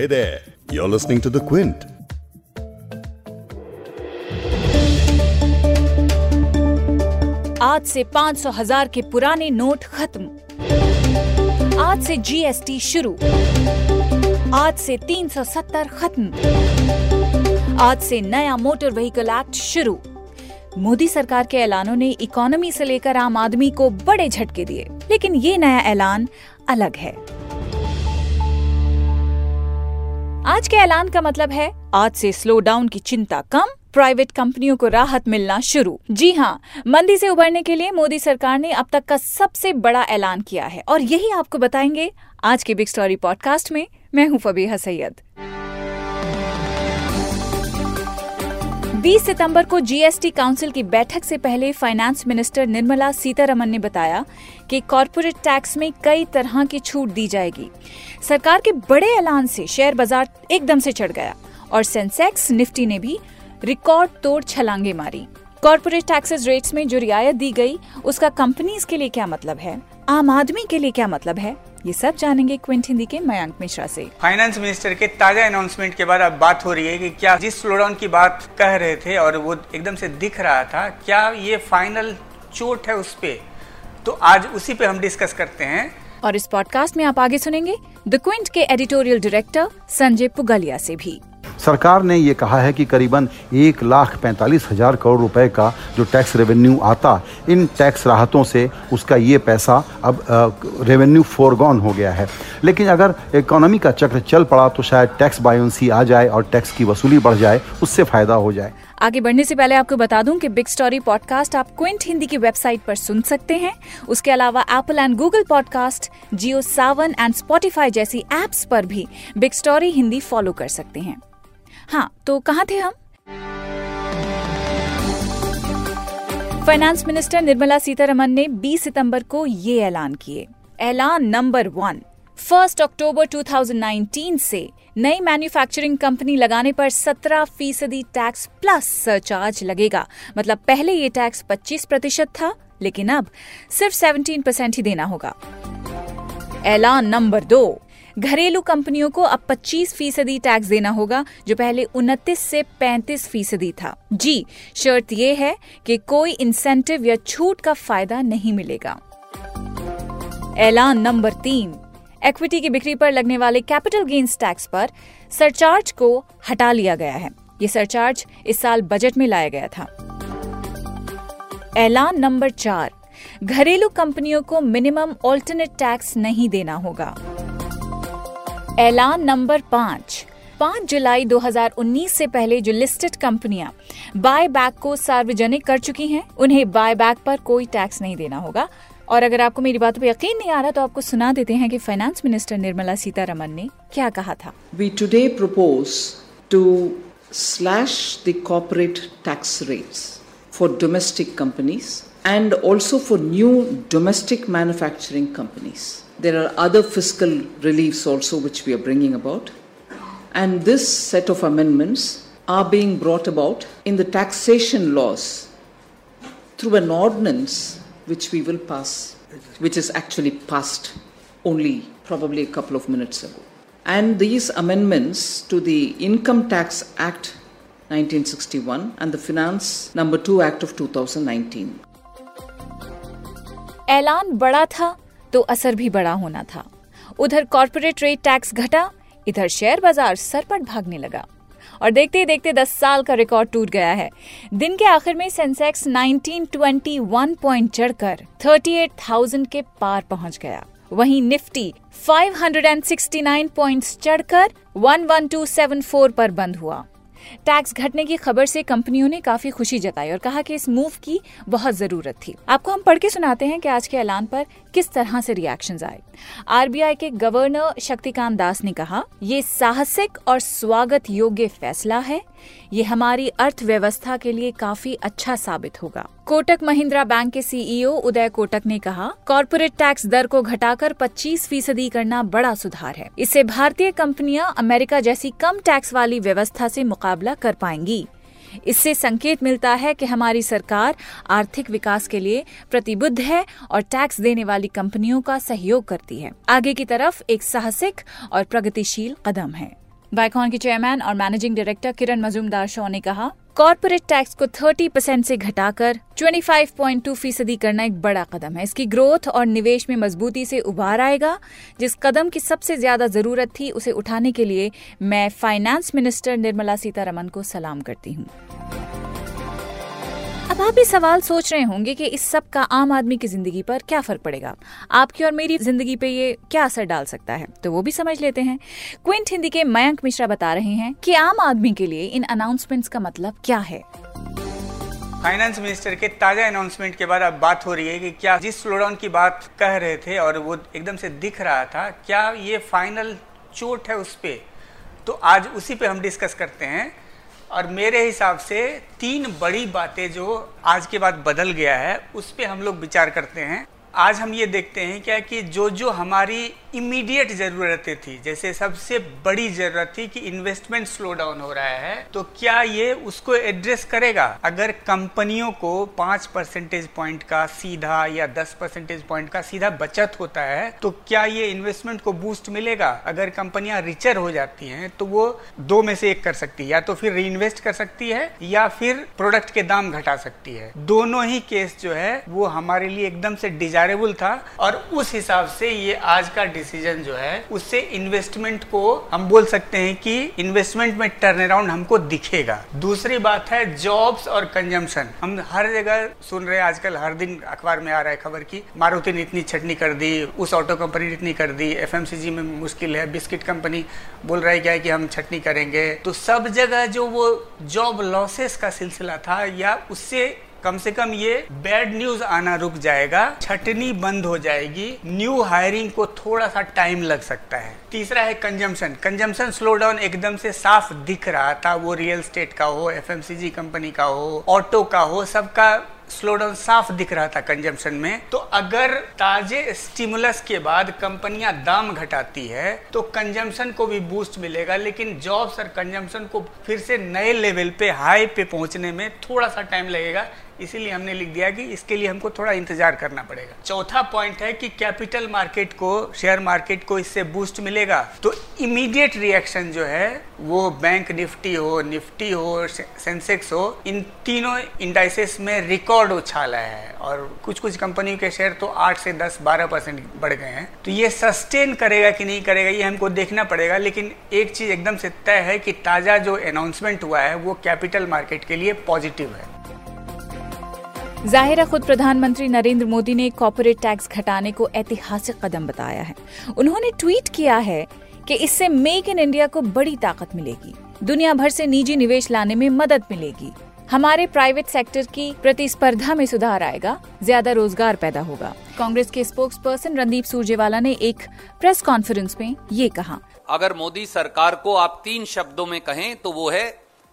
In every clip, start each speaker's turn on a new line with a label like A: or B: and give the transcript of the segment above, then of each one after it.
A: Hey there, you're listening to The Quint.
B: आज से 500 हज़ार के पुराने नोट खत्म। आज से जीएसटी शुरू। आज से 370 खत्म। आज से नया मोटर व्हीकल एक्ट शुरू। मोदी सरकार के ऐलानों ने इकोनॉमी से लेकर आम आदमी को बड़े झटके दिए। लेकिन ये नया ऐलान अलग है। आज के ऐलान का मतलब है, आज से स्लो डाउन की चिंता कम प्राइवेट कंपनियों को राहत मिलना शुरू। जी हाँ मंदी से उबरने के लिए मोदी सरकार ने अब तक का सबसे बड़ा ऐलान किया है। और यही आपको बताएँगे आज के बिग स्टोरी पॉडकास्ट में। मैं हूँ फबीहा सैयद। 20 सितंबर को जीएसटी काउंसिल की बैठक से पहले फाइनेंस मिनिस्टर निर्मला सीतारमन ने बताया कि कॉरपोरेट टैक्स में कई तरह की छूट दी जाएगी। सरकार के बड़े ऐलान से शेयर बाज़ार एकदम से चढ़ गया और सेंसेक्स निफ्टी ने भी रिकॉर्ड तोड़ छलांगे मारी। कॉरपोरेट टैक्सेस रेट्स में जो रियायत दी गई, उसका कंपनीज़ के लिए क्या मतलब है? आम आदमी के लिए क्या मतलब है? ये सब जानेंगे क्विंट हिंदी के मयंक मिश्रा से।
C: फाइनेंस मिनिस्टर के ताज़ा अनाउंसमेंट के बाद अब बात हो रही है कि क्या जिस स्लोडाउन की बात कह रहे थे और वो एकदम से दिख रहा था क्या ये फाइनल चोट है उस पे? तो आज उसी पे हम डिस्कस करते हैं।
B: और इस पॉडकास्ट में आप आगे सुनेंगे द क्विंट के एडिटोरियल डायरेक्टर संजय पुगलिया से भी।
D: सरकार ने ये कहा है कि करीबन एक लाख पैंतालीस हज़ार करोड़ रुपए का जो टैक्स रेवेन्यू आता, इन टैक्स राहतों से उसका ये पैसा अब रेवेन्यू फोरगॉन हो गया है। लेकिन अगर इकोनॉमी का चक्र चल पड़ा तो शायद टैक्स बायोंसी आ जाए और टैक्स की वसूली बढ़ जाए, उससे फ़ायदा हो जाए।
B: आगे बढ़ने से पहले आपको बता दूँ कि बिग स्टोरी पॉडकास्ट आप क्विंट हिंदी की वेबसाइट पर सुन सकते हैं। उसके अलावा Apple and Google podcast Jio Saavn and Spotify जैसी एप्स पर भी बिग स्टोरी हिंदी फॉलो कर सकते हैं। हाँ तो कहाँ थे हम? फाइनेंस मिनिस्टर निर्मला सीतारमन ने 20 सितंबर को ये ऐलान किए। ऐलान नंबर वन फ़र्स्ट अक्टूबर 2019 से नई मैन्युफैक्चरिंग कंपनी लगाने पर 17 फ़ीसदी टैक्स प्लस सरचार्ज लगेगा। मतलब पहले ये टैक्स 25 प्रतिशत था, लेकिन अब सिर्फ़ 17 परसेंट ही देना होगा। ऐलान नंबर दो घरेलू कंपनियों को अब 25 फ़ीसदी टैक्स देना होगा, जो पहले 29 से 35 फ़ीसदी था। जी, शर्त यह है कि कोई इंसेंटिव या छूट का फ़ायदा नहीं मिलेगा। ऐलान नंबर तीन इक्विटी की बिक्री पर लगने वाले कैपिटल गेन्स टैक्स पर सरचार्ज को हटा लिया गया है। ये सरचार्ज इस साल बजट में लाया गया था। ऐलान नंबर चार, घरेलू कंपनियों को मिनिमम ऑल्टरनेट टैक्स नहीं देना होगा। ऐलान नंबर पाँच। पाँच जुलाई 2019 से पहले जो लिस्टेड कंपनियाँ बाय बैक को सार्वजनिक कर चुकी हैं, उन्हें बाय बैक पर कोई टैक्स नहीं देना होगा। और अगर आपको मेरी बातों पर यकीन नहीं आ रहा तो आपको सुना देते हैं कि फाइनेंस मिनिस्टर निर्मला सीतारमन ने क्या कहा था।
E: We today propose to slash the corporate tax rates for domestic companies and also for new domestic manufacturing companies. There are other fiscal reliefs also which we are bringing about. And this set of amendments are being brought about in the taxation laws through an ordinance which we will pass, which is actually passed only probably a couple of minutes ago. And these amendments to the Income Tax Act 1961 and the Finance Number 2 Act of 2019.
B: ऐलान बड़ा था तो असर भी बड़ा होना था। उधर कॉरपोरेट रेट टैक्स घटा इधर शेयर बाज़ार सरपट भागने लगा। और देखते ही देखते 10 साल का रिकॉर्ड टूट गया है। दिन के आखिर में सेंसेक्स 1921 पॉइंट चढ़कर 38,000 के पार पहुँच गया। वहीं निफ्टी 569 पॉइंट्स चढ़कर 11274 पर बंद हुआ। टैक्स घटने की खबर से कंपनियों ने काफ़ी खुशी जताई और कहा कि इस मूव की बहुत ज़रूरत थी। आपको हम पढ़ के सुनाते हैं कि आज के ऐलान पर किस तरह से रिएक्शन आए। आरबीआई के गवर्नर शक्तिकांत दास ने कहा, ये साहसिक और स्वागत योग्य फैसला है। ये हमारी अर्थव्यवस्था के लिए काफ़ी अच्छा साबित होगा। कोटक महिंद्रा बैंक के सीईओ उदय कोटक ने कहा कॉरपोरेट टैक्स दर को घटाकर 25 फ़ीसदी करना बड़ा सुधार है। इससे भारतीय कंपनियाँ अमेरिका जैसी कम टैक्स वाली व्यवस्था से मुकाबला कर पाएँगी। इससे संकेत मिलता है कि हमारी सरकार आर्थिक विकास के लिए प्रतिबद्ध है और टैक्स देने वाली कंपनियों का सहयोग करती है। आगे की तरफ़ एक साहसिक और प्रगतिशील कदम है। बाइकॉन के चेयरमैन और मैनेजिंग डायरेक्टर किरण मजूमदार शो ने कहा कॉरपोरेट टैक्स को 30 परसेंट से घटाकर 25.2 फ़ीसदी करना एक बड़ा कदम है। इसकी ग्रोथ और निवेश में मजबूती से उभार आएगा। जिस कदम की सबसे ज़्यादा ज़रूरत थी उसे उठाने के लिए मैं फाइनेंस मिनिस्टर निर्मला सीतारमन को सलाम करती हूँ। अब आप ये सवाल सोच रहे होंगे कि इस सब का आम आदमी की ज़िंदगी पर क्या फ़र्क पड़ेगा? आपकी और मेरी ज़िंदगी पे ये क्या असर डाल सकता है? तो वो भी समझ लेते हैं। क्विंट हिंदी के मयंक मिश्रा बता रहे हैं कि आम आदमी के लिए इन अनाउंसमेंट्स का मतलब क्या है।
C: फाइनेंस मिनिस्टर के ताज़ा अनाउंसमेंट के बाद अब बात हो रही है कि क्या जिस स्लोडाउन की बात कह रहे थे और वो एकदम से दिख रहा था, क्या ये फाइनल चोट है उस पर तो आज उसी पे हम डिस्कस करते हैं। और मेरे हिसाब से तीन बड़ी बातें जो आज के बाद बदल गया है, उस पर हम लोग विचार करते हैं। आज हम ये देखते हैं क्या कि जो जो हमारी इमीडिएट ज़रूरतें थी। जैसे सबसे बड़ी ज़रूरत थी कि इन्वेस्टमेंट स्लो डाउन हो रहा है तो क्या ये उसको एड्रेस करेगा? अगर कंपनियों को पाँच परसेंटेज पॉइंट का सीधा या दस परसेंटेज पॉइंट का सीधा बचत होता है तो क्या ये इन्वेस्टमेंट को बूस्ट मिलेगा? अगर कंपनियाँ रिचर हो जाती हैं तो वो दो में से एक कर सकती है। या तो फिर री कर सकती है, या फिर प्रोडक्ट के दाम घटा सकती है। दोनों ही केस जो है, वो हमारे लिए एकदम से डिजायरेबल था, और उस हिसाब से ये आज का डिसीज़न जो है, उससे इन्वेस्टमेंट को हम बोल सकते हैं कि इन्वेस्टमेंट में टर्न अराउंड हमको दिखेगा। दूसरी बात है जॉब्स और कंजम्पशन हम हर जगह सुन रहे हैं, आजकल हर दिन अखबार में आ रहा है खबर की मारुति ने इतनी छटनी कर दी, उस ऑटो कंपनी ने इतनी कर दी एफ़ में मुश्किल है, बिस्किट कंपनी बोल रहा है क्या है कि हम छटनी करेंगे। तो सब जगह जो वो जॉब लॉसेस का सिलसिला था या उससे कम से कम ये बैड न्यूज़ आना रुक जाएगा, छटनी बंद हो जाएगी न्यू हायरिंग को थोड़ा सा टाइम लग सकता है। तीसरा है कंजम्पशन कंजम्पशन स्लो डाउन एकदम से साफ़ दिख रहा था, वो रियल स्टेट का हो एफएमसीजी कंपनी का हो ऑटो का हो, सबका स्लो डाउन साफ़ दिख रहा था कंजम्पशन में। तो अगर ताजे स्टिमुलस के बाद कंपनियाँ दाम घटाती है तो कंजम्पशन को भी बूस्ट मिलेगा, लेकिन जॉब्स और कंजम्पशन को फिर से नए लेवल पे हाई पे पहुँचने में थोड़ा सा टाइम लगेगा। इसीलिए हमने लिख दिया कि इसके लिए हमको थोड़ा इंतज़ार करना पड़ेगा। चौथा पॉइंट है कि कैपिटल मार्केट को शेयर मार्केट को इससे बूस्ट मिलेगा। तो इमीडिएट रिएक्शन जो है, वो बैंक निफ्टी हो निफ्टी हो सेंसेक्स हो, इन तीनों इंडाइसेस में रिकॉर्ड उछाला है। और कुछ कुछ कंपनियों के शेयर तो आठ से दस, बारह परसेंट बढ़ गए हैं। तो ये सस्टेन करेगा कि नहीं करेगा, ये हमको देखना पड़ेगा। लेकिन एक चीज़ एकदम से तय है कि ताज़ा जो अनाउंसमेंट हुआ है, वो कैपिटल मार्केट के लिए पॉजिटिव है।
B: ज़ाहिर खुद प्रधानमंत्री नरेंद्र मोदी ने कॉपोरेट टैक्स घटाने को ऐतिहासिक कदम बताया है। उन्होंने ट्वीट किया है कि इससे मेक इन इंडिया को बड़ी ताकत मिलेगी। दुनिया भर से निजी निवेश लाने में मदद मिलेगी। हमारे प्राइवेट सेक्टर की प्रतिस्पर्धा में सुधार आएगा, ज़्यादा रोज़गार पैदा होगा। कांग्रेस के स्पोक्स पर्सन रणदीप सुरजेवाला ने एक प्रेस कॉन्फ्रेंस में ये कहा।
F: अगर मोदी सरकार को आप तीन शब्दों में कहें तो वो है,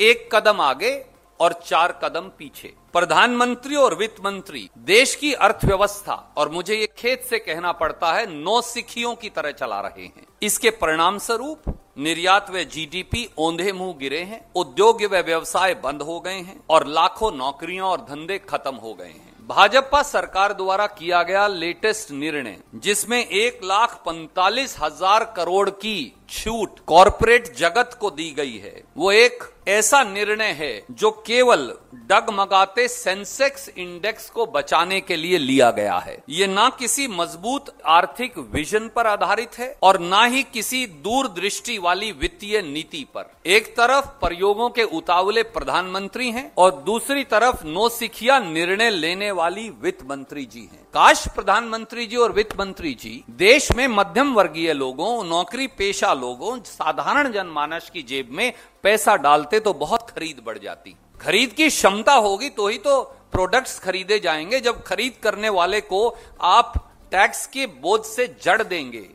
F: एक कदम आगे और चार कदम पीछे। प्रधानमंत्री और वित्त मंत्री, देश की अर्थव्यवस्था, और मुझे ये खेत से कहना पड़ता है, नौ सिखियों की तरह चला रहे हैं। इसके परिणाम स्वरूप निर्यात व जीडीपी ओंधे मुँह गिरे हैं, उद्योग व व्यवसाय बंद हो गए हैं, और लाखों नौकरियाँ और धंधे खत्म हो गए हैं। भाजपा सरकार द्वारा किया गया लेटेस्ट निर्णय, जिसमें एक लाख पैंतालीस हज़ार करोड़ की छूट कॉरपोरेट जगत को दी गई है। वो एक ऐसा निर्णय है जो केवल डगमगाते सेंसेक्स इंडेक्स को बचाने के लिए लिया गया है। ये ना किसी मज़बूत आर्थिक विजन पर आधारित है और ना ही किसी दूरदृष्टि वाली वित्तीय नीति पर। एक तरफ़ प्रयोगों के उतावले प्रधानमंत्री हैं और दूसरी तरफ़ नौसिखिया निर्णय लेने वाली वित्त मंत्री जी हैं। काश प्रधानमंत्री जी और वित्त मंत्री जी देश में मध्यम वर्गीय लोगों, नौकरी पेशा लोगों, साधारण जनमानस की जेब में पैसा डालते तो बहुत खरीद बढ़ जाती। खरीद की क्षमता होगी तो ही तो प्रोडक्ट्स खरीदे जाएँगे। जब खरीद करने वाले को आप टैक्स के बोझ से जड़ देंगे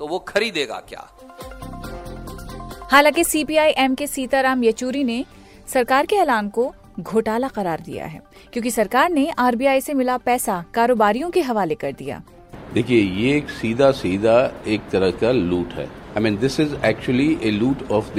F: तो वो खरीदेगा क्या?
B: हालाँकि सीपीआई एम के सीताराम येचूरी ने सरकार के ऐलान को घोटाला करार दिया है, क्योंकि सरकार ने आरबीआई से मिला पैसा कारोबारियों के हवाले कर दिया।
G: देखिए, ये एक सीधा सीधा एक तरह का लूट है। I mean this is actually a loot of the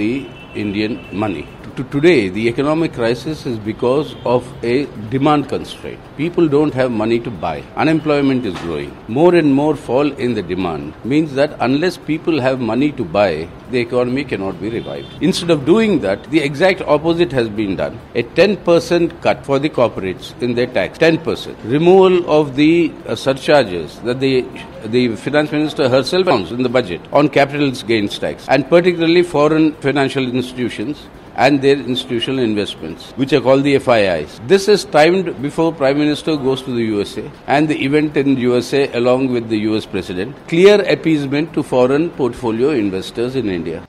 G: Indian money to today, the economic crisis is because of a demand constraint. People don't have money to buy. Unemployment is growing. More and more fall in the demand means that unless people have money to buy, the economy cannot be revived. Instead of doing that, the exact opposite has been done. A 10% cut for the corporates in their tax, 10%. Removal of the uh, surcharges that the the finance minister herself announced in the budget on capital gains tax, and particularly foreign financial institutions and their institutional investments, which are called the FIIs. This is timed before Prime Minister goes to the USA and the event in USA along with the US President. Clear appeasement to foreign portfolio investors in India.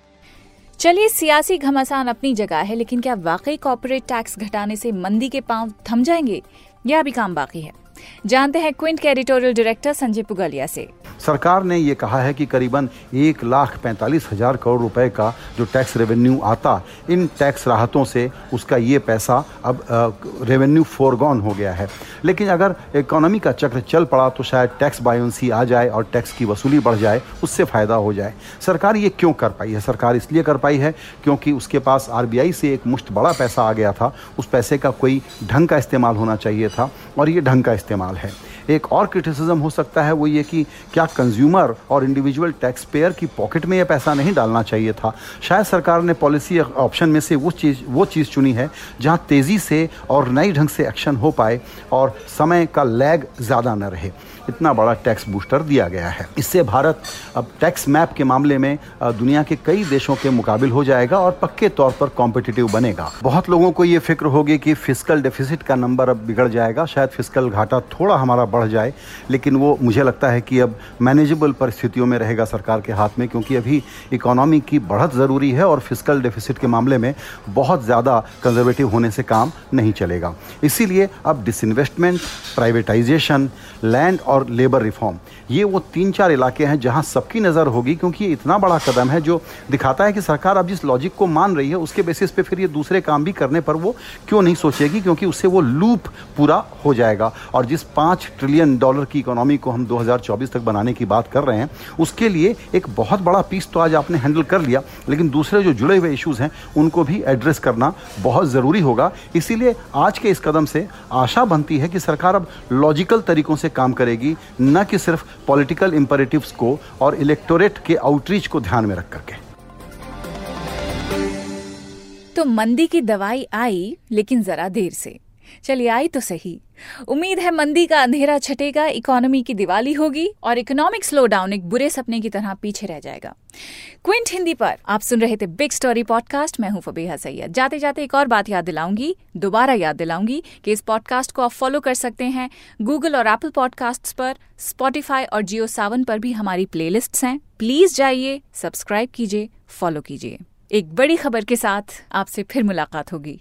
B: चलिए सियासी घमासान अपनी जगह है लेकिन क्या वाकई corporate tax घटाने से मंदी के पाँव थम जाएँगे या अभी काम बाकी है जानते हैं क्विंट के एडिटोरियल डायरेक्टर संजय पुगलिया से
D: सरकार ने ये कहा है कि करीबन एक लाख पैंतालीस हज़ार करोड़ रुपए का जो टैक्स रेवेन्यू आता, इन टैक्स राहतों से उसका ये पैसा अब रेवेन्यू फोरगॉन हो गया है। लेकिन अगर इकोनॉमी का चक्र चल पड़ा तो शायद टैक्स बायोन्सी आ जाए और टैक्स की वसूली बढ़ जाए, उससे फ़ायदा हो जाए। सरकार ये क्यों कर पाई है? सरकार इसलिए कर पाई है क्योंकि उसके पास आरबीआई से एक मुश्त बड़ा पैसा आ गया था। उस पैसे का कोई ढंग का इस्तेमाल होना चाहिए था और ये ढंग का इस्तेमाल है। एक और क्रिटिसिज्म हो सकता है, वो ये कि क्या कंज्यूमर और इंडिविजुअल टैक्स पेयर की पॉकेट में ये पैसा नहीं डालना चाहिए था? शायद सरकार ने पॉलिसी ऑप्शन में से वो चीज़ वो चीज़ चुनी है जहाँ तेज़ी से और नई ढंग से एक्शन हो पाए और समय का लैग ज़्यादा न रहे। इतना बड़ा टैक्स बूस्टर दिया गया है। इससे भारत अब टैक्स मैप के मामले में दुनिया के कई देशों के मुकाबिल हो जाएगा और पक्के तौर पर कॉम्पिटिटिव बनेगा। बहुत लोगों को ये फ़िक्र होगी कि फ़िज़िकल डेफिसिट का नंबर अब बिगड़ जाएगा, शायद फ़िज़िकल घाटा थोड़ा हमारा बढ़ जाए, लेकिन वो मुझे लगता है कि अब मैनेजेबल परिस्थितियों में रहेगा सरकार के हाथ में, क्योंकि अभी इकोनॉमी की बढ़त ज़रूरी है और फ़िज़िकल डेफिसिट के मामले में बहुत ज़्यादा कंजर्वेटिव होने से काम नहीं चलेगा। इसीलिए अब डिसइन्वेस्टमेंट प्राइवेटाइजेशन लैंड और और लेबर रिफॉर्म। ये वो तीन चार इलाके हैं जहाँ सबकी नज़र होगी, क्योंकि ये इतना बड़ा कदम है जो दिखाता है कि सरकार अब जिस लॉजिक को मान रही है, उसके बेसिस पे फिर ये दूसरे काम भी करने पर वो क्यों नहीं सोचेगी, क्योंकि उससे वो लूप पूरा हो जाएगा। और जिस पाँच ट्रिलियन डॉलर की इकोनॉमी को हम 2024 तक बनाने की बात कर रहे हैं, उसके लिए एक बहुत बड़ा पीस तो आज आपने हैंडल कर लिया, लेकिन दूसरे जो जुड़े हुए इशूज़ हैं, उनको भी एड्रेस करना बहुत ज़रूरी होगा। इसीलिए आज के इस कदम से आशा बनती है कि सरकार अब लॉजिकल तरीकों से काम करेगी न कि सिर्फ़ पॉलिटिकल इंपरेटिव्स को और इलेक्टोरेट के आउटरीच को ध्यान में रख करके।
B: तो मंदी की दवाई आई, लेकिन जरा देर से। चलिए, आई तो सही। उम्मीद है मंदी का अंधेरा छटेगा, इकोनॉमी की दिवाली होगी और इकोनॉमिक स्लो डाउन एक बुरे सपने की तरह पीछे रह जाएगा। क्विंट हिंदी पर आप सुन रहे थे बिग स्टोरी पॉडकास्ट मैं हूँ फबीहा सैयद। जाते जाते एक और बात याद दिलाऊँगी, दोबारा याद दिलाऊँगी कि इस पॉडकास्ट को आप फॉलो कर सकते हैं गूगल और एप्पल पॉडकास्ट पर स्पॉटिफाई और जियो सावन पर भी हमारी प्लेलिस्ट्स हैं। प्लीज़ जाइए सब्सक्राइब कीजिए फॉलो कीजिए। एक बड़ी खबर के साथ आपसे फिर मुलाकात होगी।